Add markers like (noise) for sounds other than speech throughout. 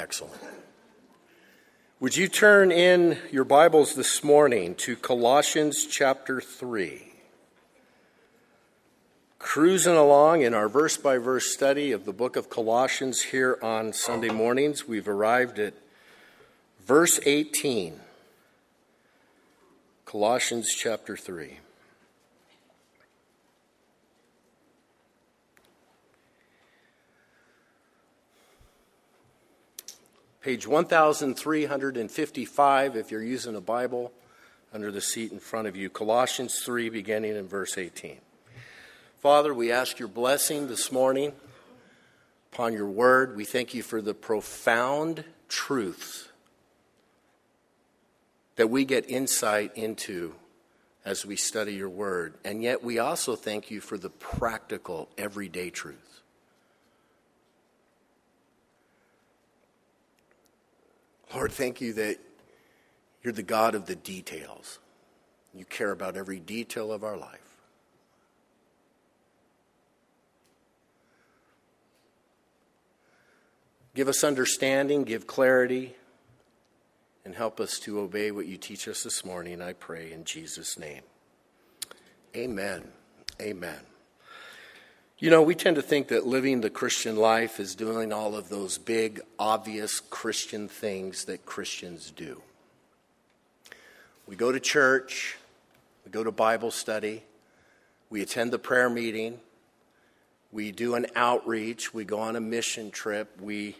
Excellent. Would you turn in your Bibles this morning to Colossians chapter 3? Cruising along in our verse by verse study of the book of Colossians here on Sunday mornings, we've arrived at verse 18. Colossians chapter 3. Page 1355, if you're using a Bible, under the seat in front of you. Colossians 3, beginning in verse 18. Father, we ask your blessing this morning upon your word. We thank you for the profound truths that we get insight into as we study your word. And yet we also thank you for the practical, everyday truths. Lord, thank you that you're the God of the details. You care about every detail of our life. Give us understanding, give clarity, and help us to obey what you teach us this morning, I pray in Jesus' name. Amen. Amen. You know, we tend to think that living the Christian life is doing all of those big, obvious Christian things that Christians do. We go to church, we go to Bible study, we attend the prayer meeting, we do an outreach, we go on a mission trip, we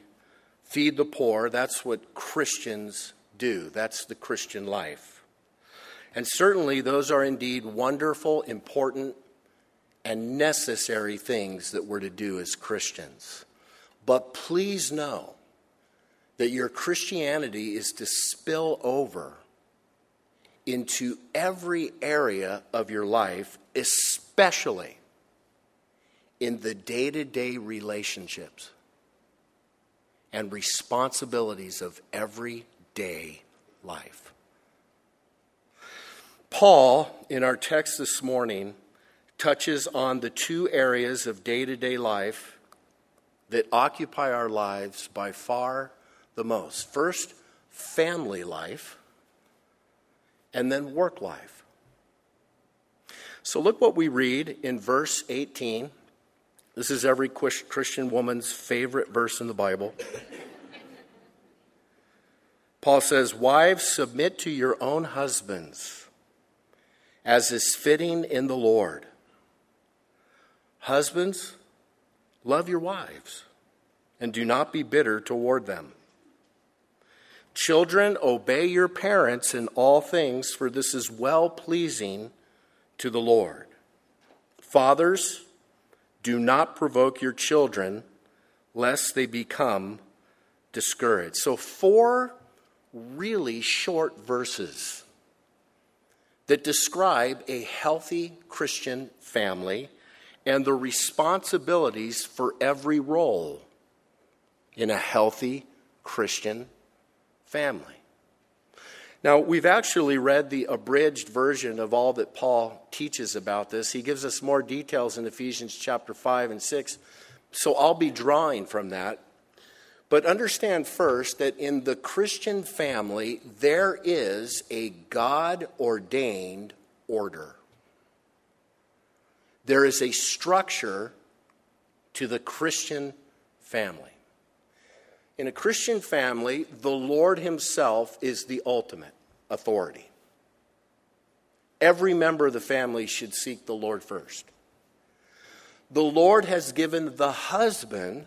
feed the poor. That's what Christians do, that's the Christian life. And certainly, those are indeed wonderful, important, and necessary things that we're to do as Christians. But please know that your Christianity is to spill over into every area of your life, especially in the day to day relationships and responsibilities of everyday life. Paul, in our text this morning, touches on the two areas of day to day life that occupy our lives by far the most. First, family life, and then work life. So, look what we read in verse 18. This is every Christian woman's favorite verse in the Bible. Paul says, Wives, submit to your own husbands, as is fitting in the Lord. Husbands, love your wives and do not be bitter toward them. Children, obey your parents in all things, for this is well pleasing to the Lord. Fathers, do not provoke your children, lest they become discouraged. So, four really short verses that describe a healthy Christian family and the responsibilities for every role in a healthy Christian family. Now, we've actually read the abridged version of all that Paul teaches about this. He gives us more details in Ephesians chapter 5 and 6, so I'll be drawing from that. But understand first that in the Christian family, there is a God ordained order. There is a structure to the Christian family. In a Christian family, the Lord Himself is the ultimate authority. Every member of the family should seek the Lord first. The Lord has given the husband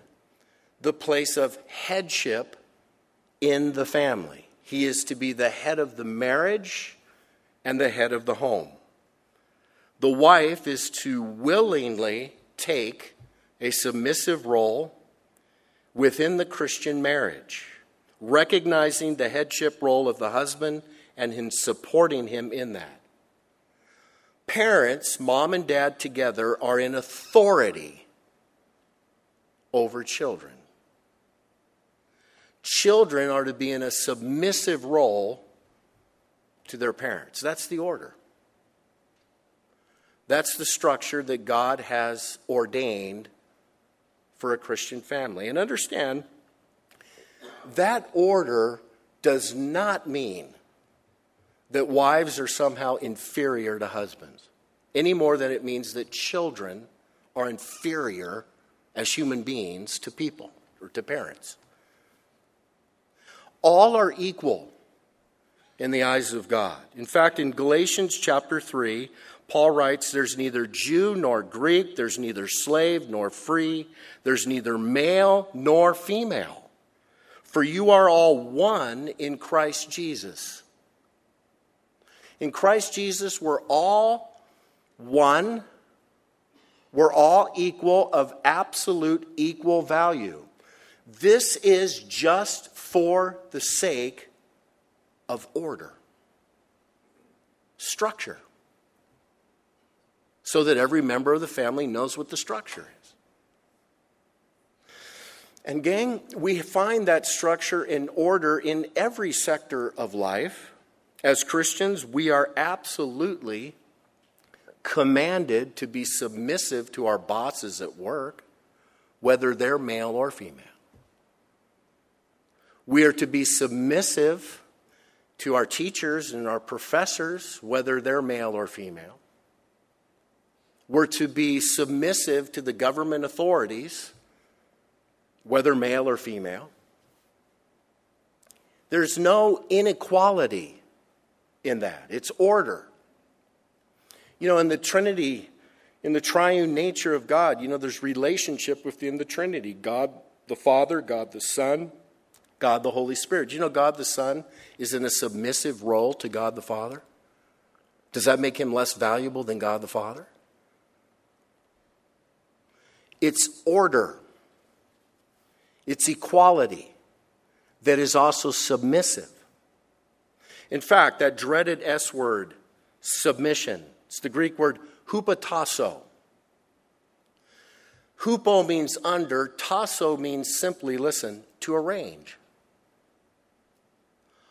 the place of headship in the family. He is to be the head of the marriage and the head of the home. The wife is to willingly take a submissive role within the Christian marriage, recognizing the headship role of the husband and in supporting him in that. Parents, mom and dad together, are in authority over children. Children are to be in a submissive role to their parents. That's the order. That's the structure that God has ordained for a Christian family. And understand, that order does not mean that wives are somehow inferior to husbands, any more than it means that children are inferior as human beings to people or to parents. All are equal in the eyes of God. In fact, in Galatians chapter 3, Paul writes, There's neither Jew nor Greek, there's neither slave nor free, there's neither male nor female, for you are all one in Christ Jesus. In Christ Jesus, we're all one. We're all equal of absolute equal value. This is just for the sake of order, structure, so that every member of the family knows what the structure is. And, gang, we find that structure and order in every sector of life. As Christians, we are absolutely commanded to be submissive to our bosses at work, whether they're male or female. We are to be submissive to our teachers and our professors, whether they're male or female. We're to be submissive to the government authorities, whether male or female. There's no inequality in that. It's order. You know, in the Trinity, in the triune nature of God, you know, there's relationship within the Trinity God the Father, God the Son, God the Holy Spirit. Do you know God the Son is in a submissive role to God the Father? Does that make him less valuable than God the Father? It's order, it's equality that is also submissive. In fact, that dreaded S word, submission, it's the Greek word hupotasso. Hupo means under, tasso means simply, listen, to arrange.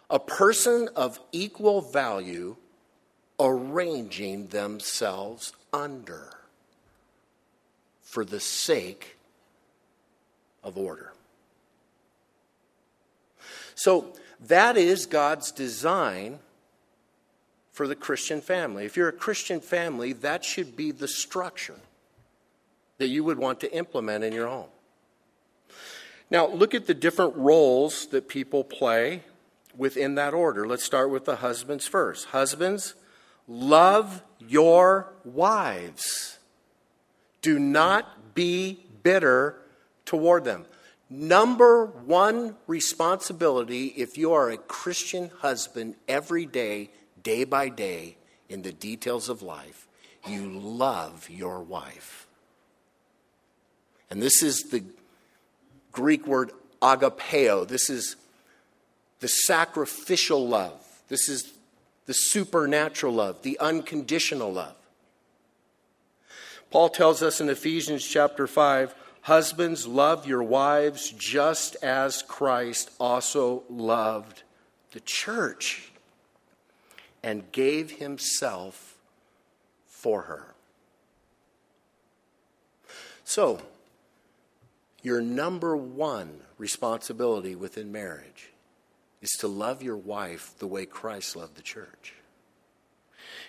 A person of equal value arranging themselves under for the sake of order. So, that is God's design for the Christian family. If you're a Christian family, that should be the structure that you would want to implement in your home. Now, look at the different roles that people play within that order. Let's start with the husbands first. Husbands, love your wives. Do not be bitter toward them. Number one responsibility if you are a Christian husband every day, day by day, in the details of life, you love your wife. And this is the Greek word agapeo. This is the sacrificial love. This is the supernatural love, the unconditional love. Paul tells us in Ephesians chapter 5 Husbands, love your wives just as Christ also loved the church and gave himself for her. So, your number one responsibility within marriage is to love your wife the way Christ loved the church.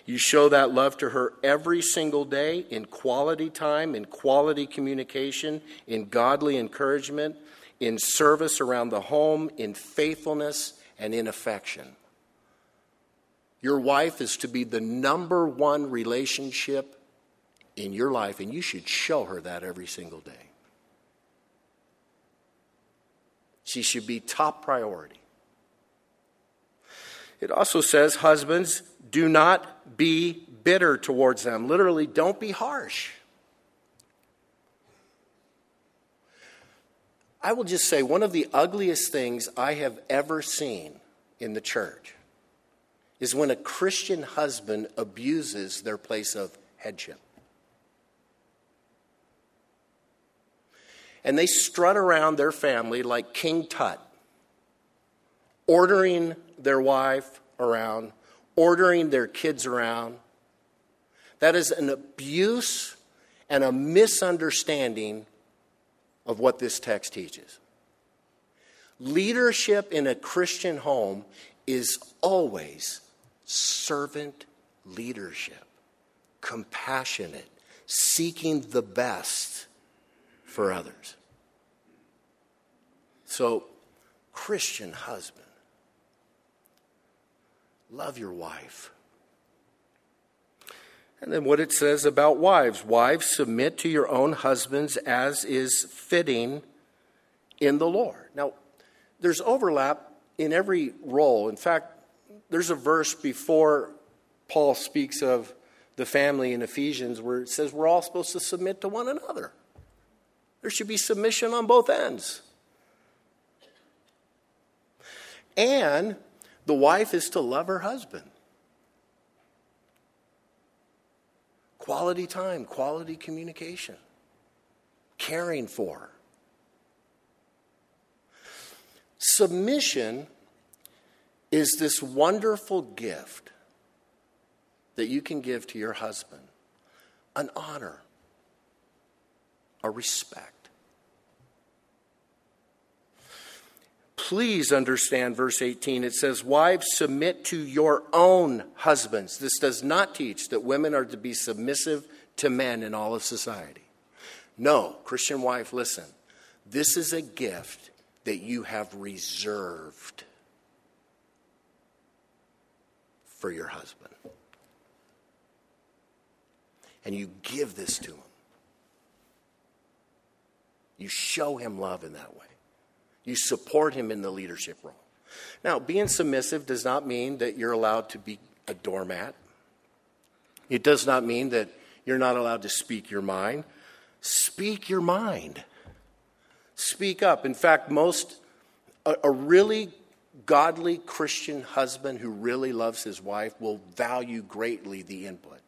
You show that love to her every single day in quality time, in quality communication, in godly encouragement, in service around the home, in faithfulness, and in affection. Your wife is to be the number one relationship in your life, and you should show her that every single day. She should be top priority. It also says, Husbands, do not be bitter towards them. Literally, don't be harsh. I will just say one of the ugliest things I have ever seen in the church is when a Christian husband abuses their place of headship. And they strut around their family like King Tut, ordering their wife around, ordering their kids around. That is an abuse and a misunderstanding of what this text teaches. Leadership in a Christian home is always servant leadership, compassionate, seeking the best for others. So, Christian husband, love your wife. And then what it says about wives wives, submit to your own husbands as is fitting in the Lord. Now, there's overlap in every role. In fact, there's a verse before Paul speaks of the family in Ephesians where it says we're all supposed to submit to one another. There should be submission on both ends. And the wife is to love her husband. Quality time, quality communication, caring for. Submission is this wonderful gift that you can give to your husband an honor, a respect. Please understand verse 18. It says, Wives, submit to your own husbands. This does not teach that women are to be submissive to men in all of society. No, Christian wife, listen. This is a gift that you have reserved for your husband and you give this to him. You show him love in that way. You support him in the leadership role. Now, being submissive does not mean that you're allowed to be a doormat. It does not mean that you're not allowed to speak your mind. Speak your mind. Speak up. In fact, most, a, a really godly Christian husband who really loves his wife will value greatly the input.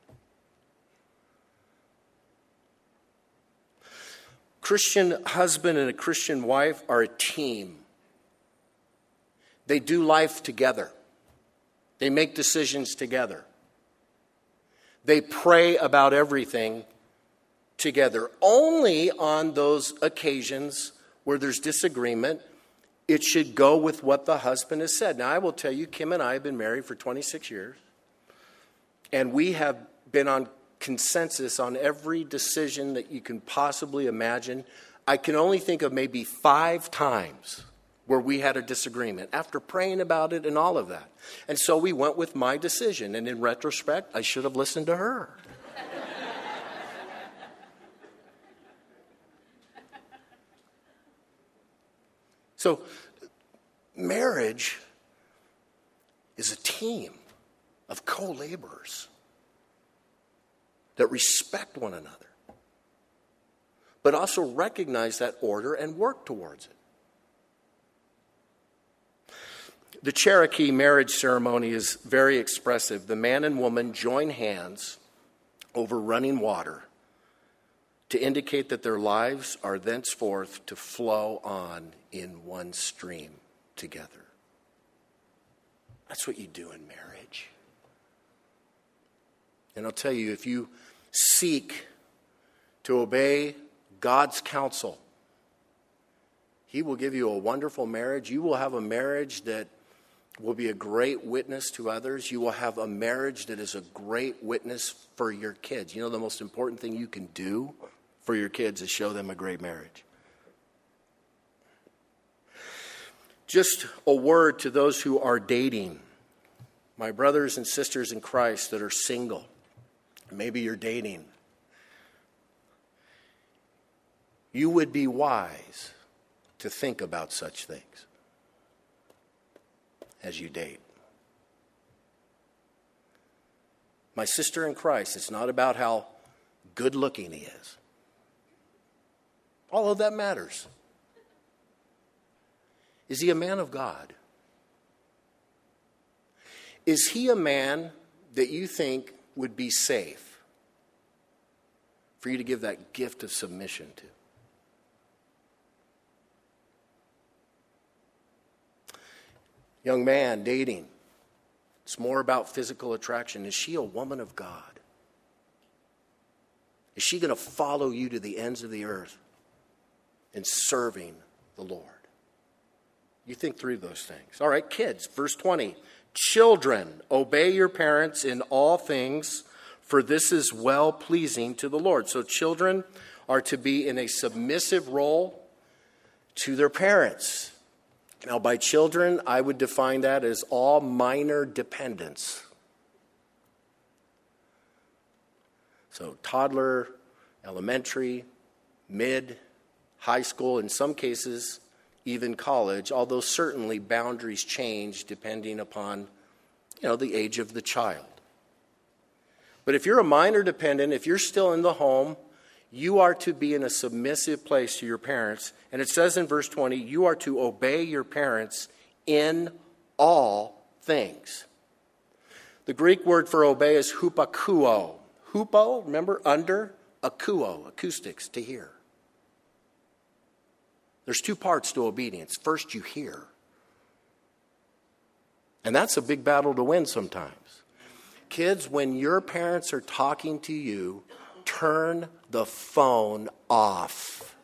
Christian husband and a Christian wife are a team. They do life together, they make decisions together, they pray about everything together. Only on those occasions where there's disagreement, it should go with what the husband has said. Now, I will tell you, Kim and I have been married for 26 years, and we have been on consensus on every decision that you can possibly imagine. I can only think of maybe five times where we had a disagreement after praying about it and all of that. And so we went with my decision. And in retrospect, I should have listened to her. (laughs) so, marriage is a team of co laborers that respect one another, but also recognize that order and work towards it. The Cherokee marriage ceremony is very expressive. The man and woman join hands over running water to indicate that their lives are thenceforth to flow on in one stream together. That's what you do in marriage. And I'll tell you, if you seek to obey God's counsel, He will give you a wonderful marriage. You will have a marriage that will be a great witness to others. You will have a marriage that is a great witness for your kids. You know, the most important thing you can do for your kids is show them a great marriage. Just a word to those who are dating, my brothers and sisters in Christ that are single. Maybe you're dating. You would be wise to think about such things as you date. My sister in Christ, it's not about how good looking he is, All of that matters. Is he a man of God? Is he a man that you think would be safe for you to give that gift of submission to. Young man dating, it's more about physical attraction. Is she a woman of God? Is she going to follow you to the ends of the earth in serving the Lord? You think through those things. All right, kids, verse 20. Children, obey your parents in all things, for this is well pleasing to the Lord. So, children are to be in a submissive role to their parents. Now, by children, I would define that as all minor dependents. So, toddler, elementary, mid, high school, in some cases, even college, although certainly boundaries change depending upon you know, the age of the child. But if you're a minor dependent, if you're still in the home, you are to be in a submissive place to your parents. And it says in verse 20, you are to obey your parents in all things. The Greek word for obey is hupakuo. Hupo, remember, under, akuo, acoustics, to hear. There's two parts to obedience. First, you hear. And that's a big battle to win sometimes. Kids, when your parents are talking to you, turn the phone off.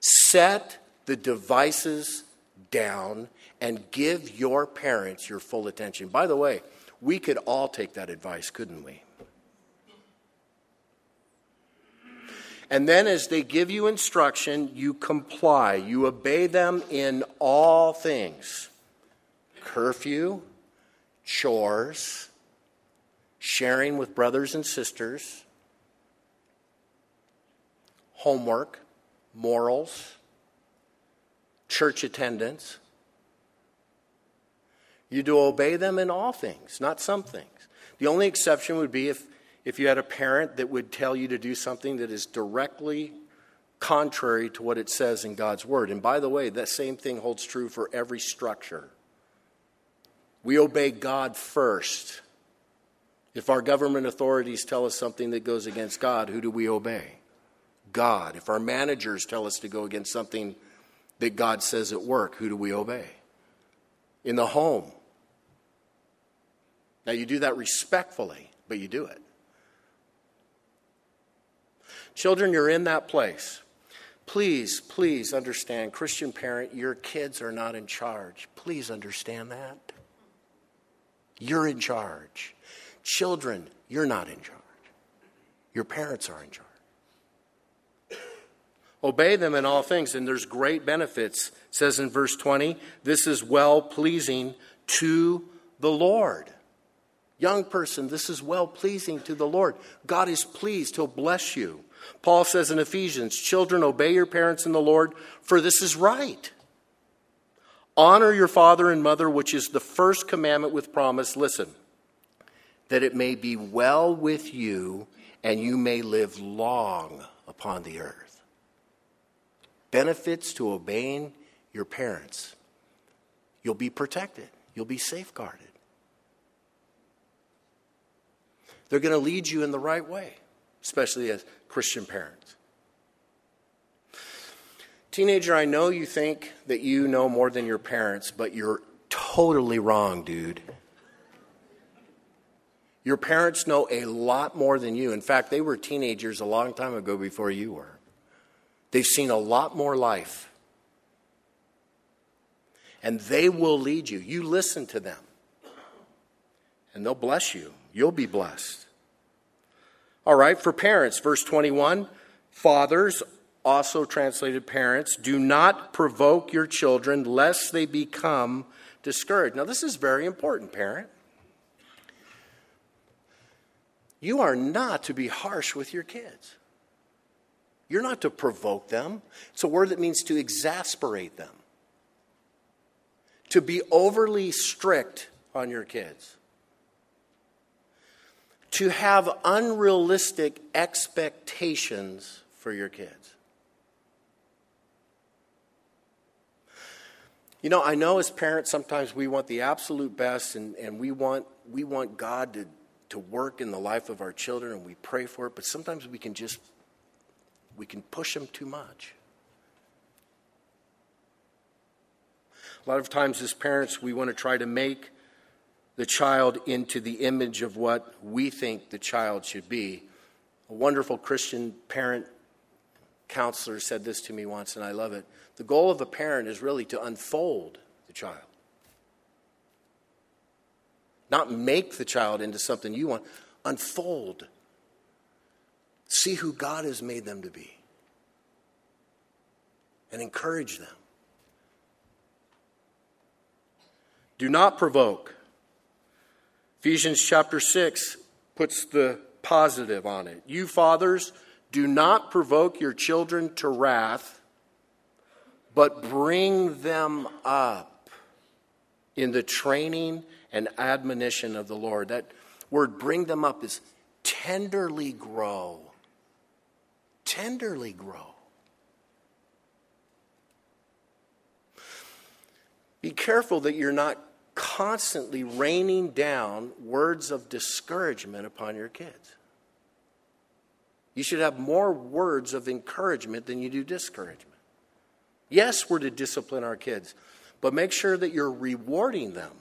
Set the devices down and give your parents your full attention. By the way, we could all take that advice, couldn't we? And then, as they give you instruction, you comply. You obey them in all things curfew, chores, sharing with brothers and sisters, homework, morals, church attendance. You do obey them in all things, not some things. The only exception would be if if you had a parent that would tell you to do something that is directly contrary to what it says in God's Word. And by the way, that same thing holds true for every structure. We obey God first. If our government authorities tell us something that goes against God, who do we obey? God. If our managers tell us to go against something that God says at work, who do we obey? In the home. Now, you do that respectfully, but you do it. Children, you're in that place. Please, please understand, Christian parent, your kids are not in charge. Please understand that. You're in charge. Children, you're not in charge. Your parents are in charge. Obey them in all things, and there's great benefits. It says in verse 20, this is well pleasing to the Lord. Young person, this is well pleasing to the Lord. God is pleased, He'll bless you. Paul says in Ephesians, Children, obey your parents in the Lord, for this is right. Honor your father and mother, which is the first commandment with promise. Listen, that it may be well with you and you may live long upon the earth. Benefits to obeying your parents. You'll be protected, you'll be safeguarded. They're going to lead you in the right way, especially as Christian parents. Teenager, I know you think that you know more than your parents, but you're totally wrong, dude. Your parents know a lot more than you. In fact, they were teenagers a long time ago before you were. They've seen a lot more life. And they will lead you. You listen to them, and they'll bless you. You'll be blessed. All right, for parents, verse 21 Fathers, also translated parents, do not provoke your children lest they become discouraged. Now, this is very important, parent. You are not to be harsh with your kids. You're not to provoke them. It's a word that means to exasperate them, to be overly strict on your kids to have unrealistic expectations for your kids. You know, I know as parents sometimes we want the absolute best and, and we want we want God to, to work in the life of our children and we pray for it, but sometimes we can just we can push them too much. A lot of times as parents we want to try to make the child into the image of what we think the child should be. A wonderful Christian parent counselor said this to me once, and I love it. The goal of a parent is really to unfold the child. Not make the child into something you want, unfold. See who God has made them to be. And encourage them. Do not provoke. Ephesians chapter 6 puts the positive on it. You fathers, do not provoke your children to wrath, but bring them up in the training and admonition of the Lord. That word, bring them up, is tenderly grow. Tenderly grow. Be careful that you're not constantly raining down words of discouragement upon your kids. You should have more words of encouragement than you do discouragement. Yes, we're to discipline our kids, but make sure that you're rewarding them,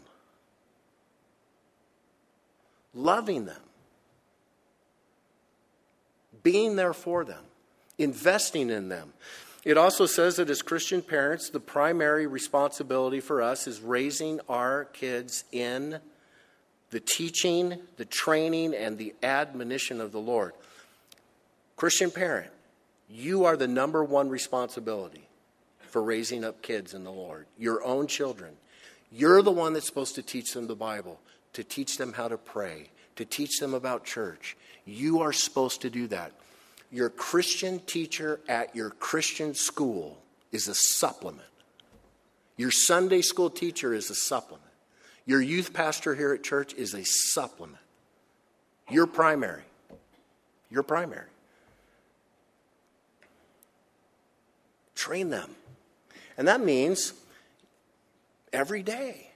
loving them, being there for them, investing in them. It also says that as Christian parents, the primary responsibility for us is raising our kids in the teaching, the training, and the admonition of the Lord. Christian parent, you are the number one responsibility for raising up kids in the Lord, your own children. You're the one that's supposed to teach them the Bible, to teach them how to pray, to teach them about church. You are supposed to do that. Your Christian teacher at your Christian school is a supplement. Your Sunday school teacher is a supplement. Your youth pastor here at church is a supplement. Your primary. Your primary. Train them. And that means every day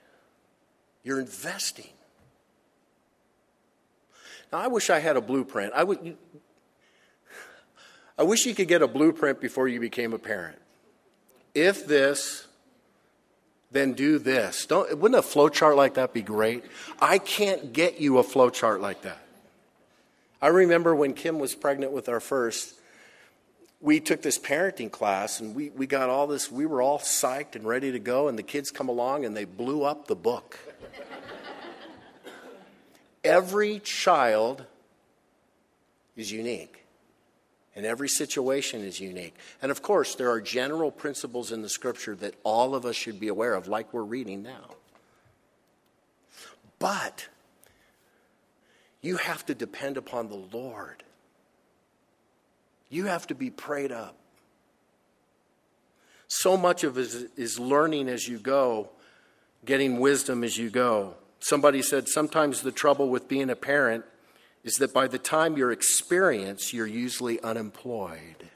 you're investing. Now, I wish I had a blueprint. I would. I wish you could get a blueprint before you became a parent. If this, then do this. Don't, wouldn't a flow chart like that be great? I can't get you a flow chart like that. I remember when Kim was pregnant with our first, we took this parenting class and we, we got all this, we were all psyched and ready to go, and the kids come along and they blew up the book. Every child is unique. And every situation is unique. And of course, there are general principles in the scripture that all of us should be aware of, like we're reading now. But you have to depend upon the Lord. You have to be prayed up. So much of it is learning as you go, getting wisdom as you go. Somebody said sometimes the trouble with being a parent is that by the time you're experienced, you're usually unemployed.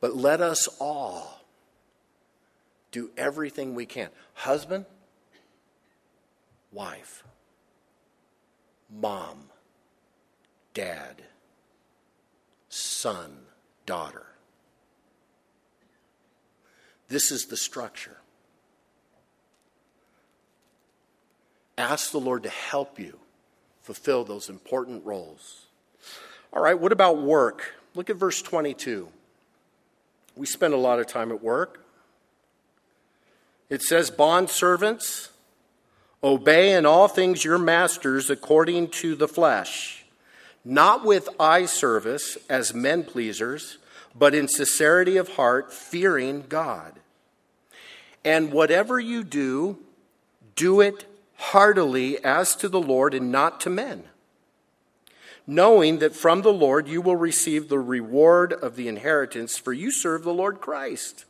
But let us all do everything we can. Husband, wife, mom, dad, son, daughter. This is the structure. Ask the Lord to help you fulfill those important roles. All right, what about work? Look at verse 22. We spend a lot of time at work. It says, Bond servants, obey in all things your masters according to the flesh, not with eye service as men pleasers, but in sincerity of heart, fearing God. And whatever you do, do it heartily as to the Lord and not to men, knowing that from the Lord you will receive the reward of the inheritance, for you serve the Lord Christ.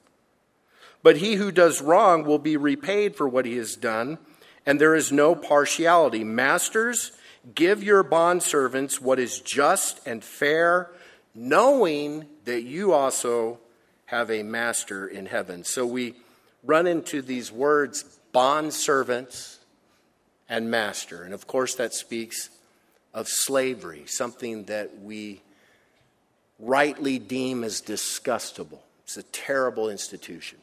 But he who does wrong will be repaid for what he has done, and there is no partiality. Masters, give your bondservants what is just and fair, knowing that you also have a master in heaven. So we run into these words bondservants and master. And of course, that speaks of slavery, something that we rightly deem as disgustable. It's a terrible institution.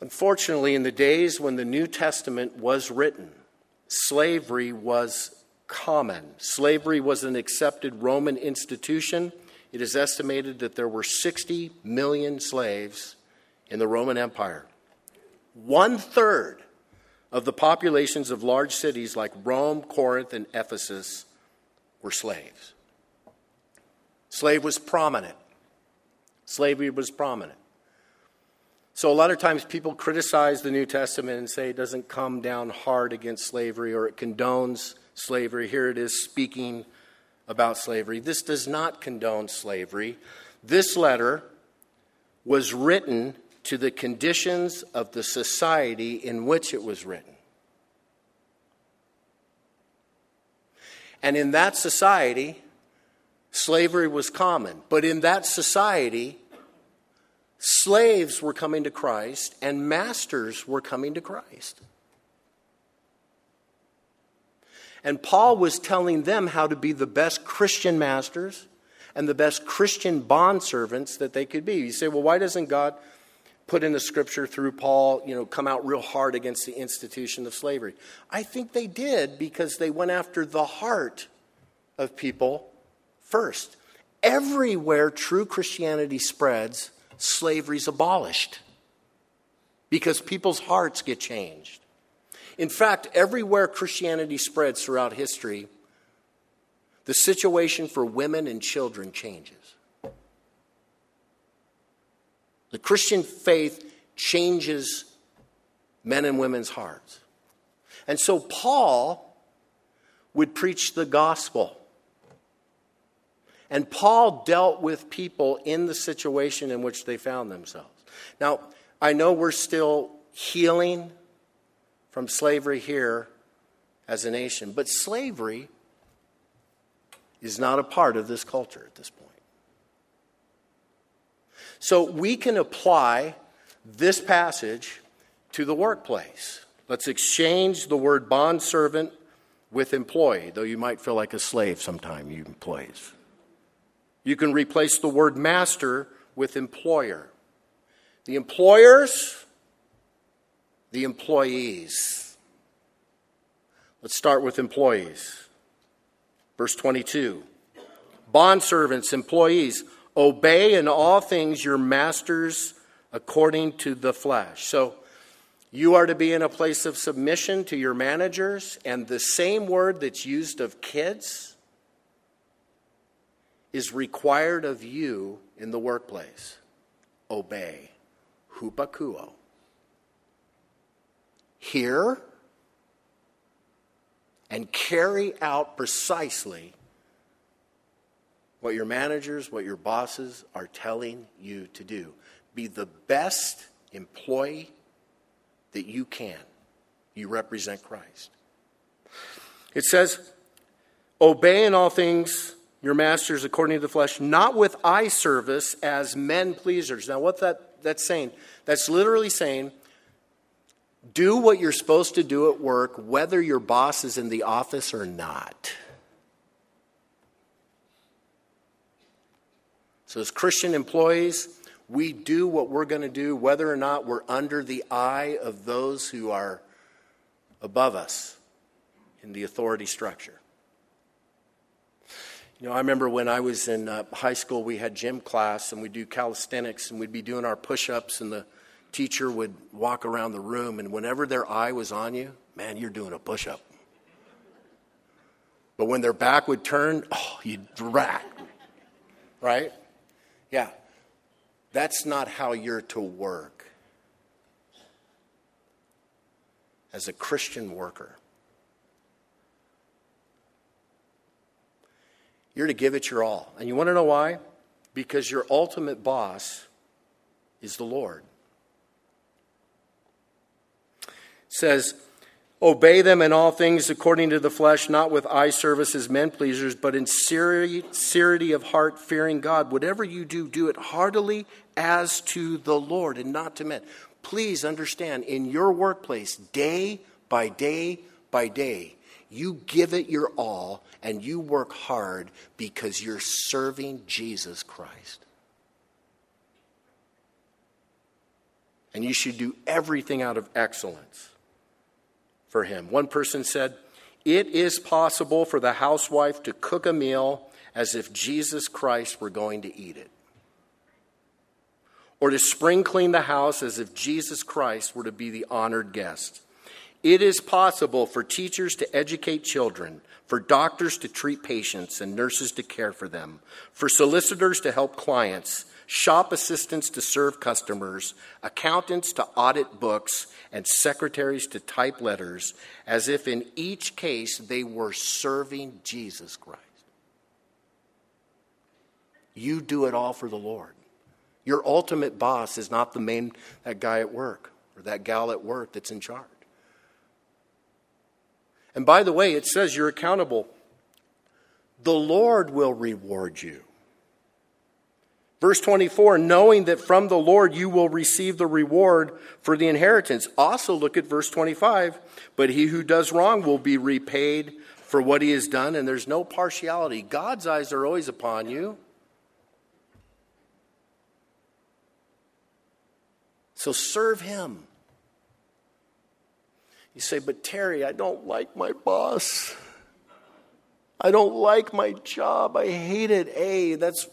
Unfortunately, in the days when the New Testament was written, slavery was common. Slavery was an accepted Roman institution. it is estimated that there were 60 million slaves in the Roman Empire. One third of the populations of large cities like Rome, Corinth, and Ephesus were slaves. Slave was prominent. Slavery was prominent. So, a lot of times people criticize the New Testament and say it doesn't come down hard against slavery or it condones slavery. Here it is speaking about slavery. This does not condone slavery. This letter was written to the conditions of the society in which it was written. And in that society, slavery was common. But in that society, slaves were coming to Christ and masters were coming to Christ. And Paul was telling them how to be the best Christian masters and the best Christian bondservants that they could be. You say, well, why doesn't God put in the scripture through Paul, you know, come out real hard against the institution of slavery? I think they did because they went after the heart of people first. Everywhere true Christianity spreads, slavery's abolished because people's hearts get changed. In fact, everywhere Christianity spreads throughout history, the situation for women and children changes. The Christian faith changes men and women's hearts. And so Paul would preach the gospel. And Paul dealt with people in the situation in which they found themselves. Now, I know we're still healing from slavery here as a nation. But slavery is not a part of this culture at this point. So we can apply this passage to the workplace. Let's exchange the word bondservant with employee, though you might feel like a slave sometime, you employees. You can replace the word master with employer. The employers the employees. Let's start with employees. Verse 22 Bondservants, employees, obey in all things your masters according to the flesh. So you are to be in a place of submission to your managers, and the same word that's used of kids is required of you in the workplace. Obey. Hupakuo hear and carry out precisely what your managers, what your bosses are telling you to do. Be the best employee that you can. You represent Christ. It says, Obey in all things your masters according to the flesh, not with eye service as men pleasers. Now, what that, that's saying? That's literally saying, do what you're supposed to do at work, whether your boss is in the office or not. So, as Christian employees, we do what we're going to do, whether or not we're under the eye of those who are above us in the authority structure. You know, I remember when I was in uh, high school, we had gym class and we'd do calisthenics and we'd be doing our push ups and the teacher would walk around the room, and whenever their eye was on you, man, you're doing a push up. But when their back would turn, oh, you'd. Right? Yeah. That's not how you're to work as a Christian worker. You're to give it your all. And you want to know why? Because your ultimate boss is the Lord. says, Obey them in all things according to the flesh, not with eye service as men pleasers, but in sincerity of heart, fearing God. Whatever you do, do it heartily as to the Lord and not to men. Please understand, in your workplace, day by day by day, you give it your all and you work hard because you're serving Jesus Christ. And you should do everything out of excellence for him. One person said, It is possible for the housewife to cook a meal as if Jesus Christ were going to eat it. Or to spring clean the house as if Jesus Christ were to be the honored guest. It is possible for teachers to educate children, for doctors to treat patients and nurses to care for them, for solicitors to help clients, shop assistants to serve customers, accountants to audit books, and secretaries to type letters, as if in each case they were serving Jesus Christ. You do it all for the Lord. Your ultimate boss is not the main that guy at work or that gal at work that's in charge. And by the way, it says you're accountable. The Lord will reward you. Verse 24, knowing that from the Lord you will receive the reward for the inheritance. Also look at verse 25, but he who does wrong will be repaid for what he has done, and there's no partiality. God's eyes are always upon you. So serve him. You say, but Terry, I don't like my boss. I don't like my job. I hate it. A, that's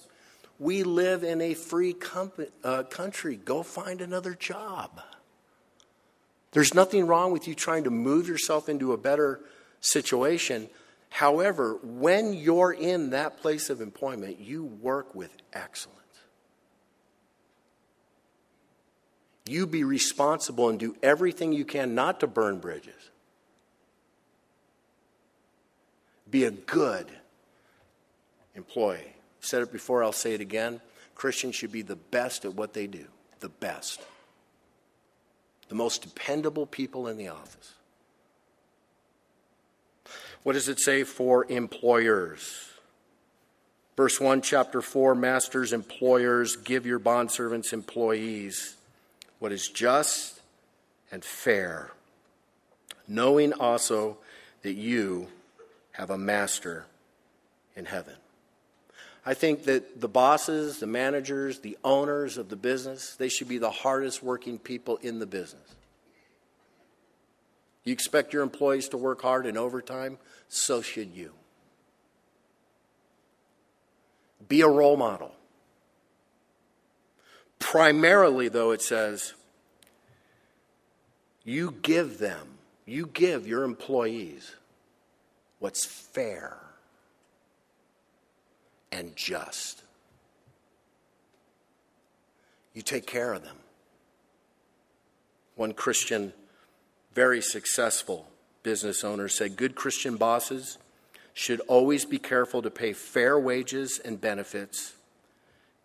we live in a free com- uh, country. Go find another job. There's nothing wrong with you trying to move yourself into a better situation. However, when you're in that place of employment, you work with excellence. You be responsible and do everything you can not to burn bridges. Be a good employee. Said it before, I'll say it again. Christians should be the best at what they do, the best. The most dependable people in the office. What does it say for employers? Verse 1, chapter 4 Masters, employers, give your bondservants employees what is just and fair, knowing also that you have a master in heaven. I think that the bosses, the managers, the owners of the business, they should be the hardest working people in the business. You expect your employees to work hard and overtime, so should you. Be a role model. Primarily, though, it says, you give them, you give your employees what's fair and just. You take care of them. One Christian, very successful business owner said good Christian bosses should always be careful to pay fair wages and benefits,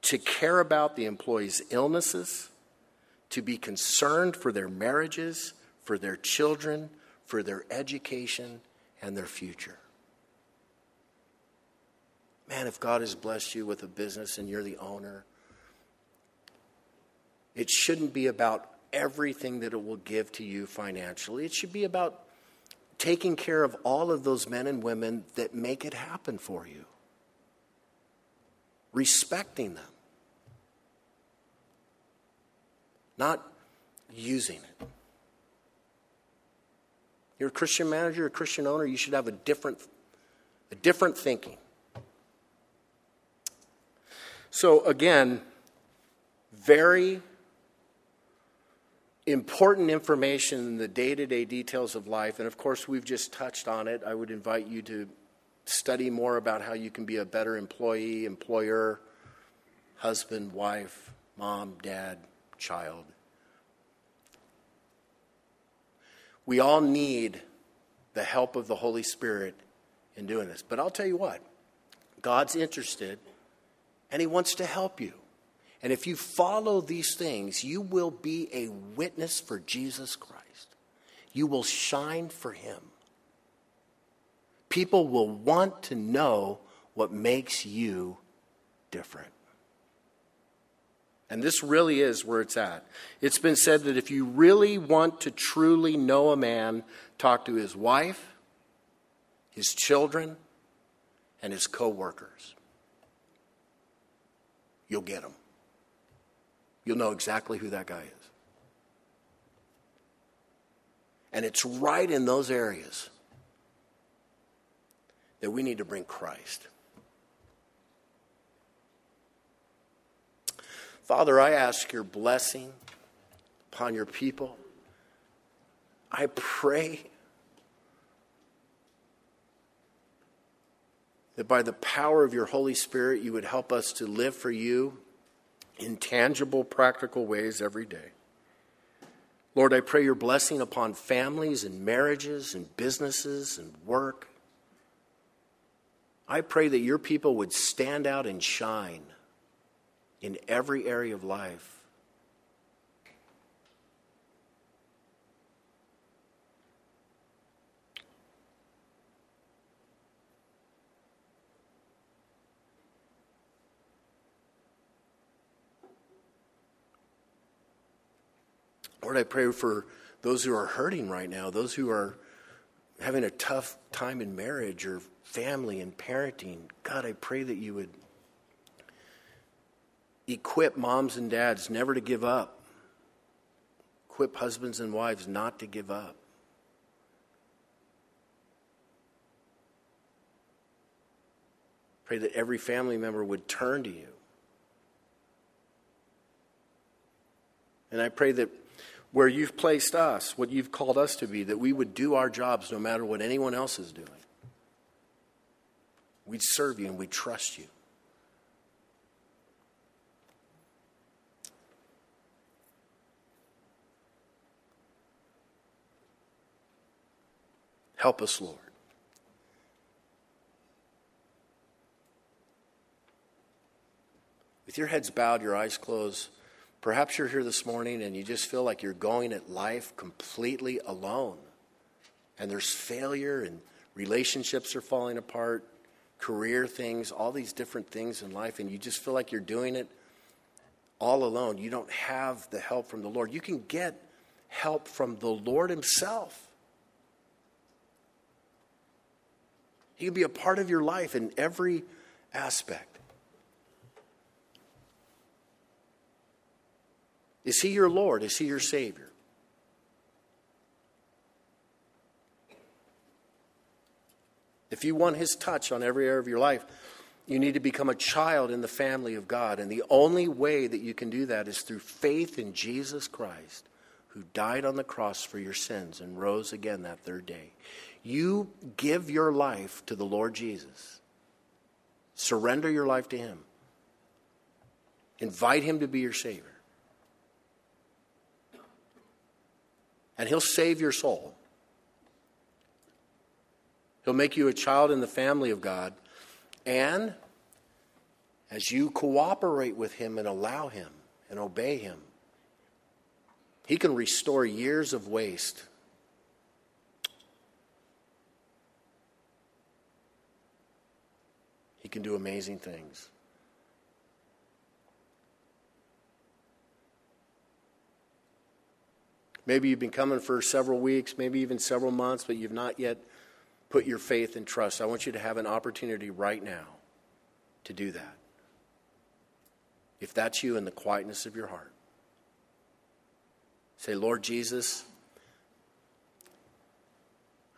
to care about the employees' illnesses, to be concerned for their marriages, for their children, for their education, and their future. Man, if God has blessed you with a business and you're the owner, it shouldn't be about everything that it will give to you financially. It should be about taking care of all of those men and women that make it happen for you, respecting them, not using it. You're a Christian manager, a Christian owner, you should have a different, a different thinking. So, again, very important information in the day to day details of life. And of course, we've just touched on it. I would invite you to study more about how you can be a better employee, employer, husband, wife, mom, dad, child. We all need the help of the Holy Spirit in doing this. But I'll tell you what, God's interested and He wants to help you. And if you follow these things, you will be a witness for Jesus Christ. You will shine for Him. People will want to know what makes you different. And this really is where it's at. It's been said that if you really want to truly know a man, talk to his wife, his children, and his co workers you'll get him. You'll know exactly who that guy is. And it's right in those areas that we need to bring Christ. Father, I ask your blessing upon your people. I pray that by the power of your Holy Spirit, you would help us to live for you in tangible, practical ways every day. Lord, I pray your blessing upon families and marriages and businesses and work. I pray that your people would stand out and shine in every area of life. Lord, I pray for those who are hurting right now, those who are having a tough time in marriage or family and parenting. God, I pray that you would equip moms and dads never to give up, equip husbands and wives not to give up. Pray that every family member would turn to you. And I pray that where you've placed us, what you've called us to be, that we would do our jobs no matter what anyone else is doing. We'd serve you and we'd trust you. Help us, Lord. With your heads bowed, your eyes closed, Perhaps you're here this morning and you just feel like you're going at life completely alone. And there's failure and relationships are falling apart, career things, all these different things in life, and you just feel like you're doing it all alone. You don't have the help from the Lord. You can get help from the Lord Himself. He can be a part of your life in every aspect. Is He your Lord? Is He your Savior? If you want His touch on every area of your life, you need to become a child in the family of God. And the only way that you can do that is through faith in Jesus Christ, who died on the cross for your sins and rose again that third day. You give your life to the Lord Jesus, surrender your life to Him, invite Him to be your Savior. And He'll save your soul. He'll make you a child in the family of God. And as you cooperate with Him and allow Him and obey Him, He can restore years of waste. He can do amazing things. Maybe you've been coming for several weeks, maybe even several months, but you've not yet put your faith and trust. I want you to have an opportunity right now to do that. If that's you in the quietness of your heart, say, Lord Jesus,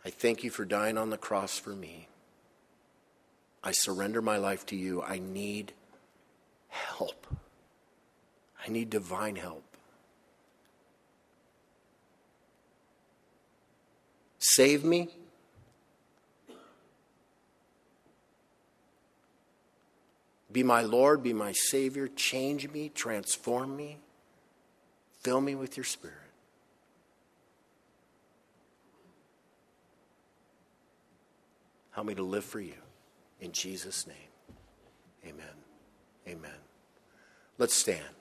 I thank you for dying on the cross for me. I surrender my life to you. I need help. I need divine help. Save me. Be my Lord, be my Savior, change me, transform me, fill me with your Spirit. Help me to live for you. In Jesus' name, amen. Amen. Let's stand.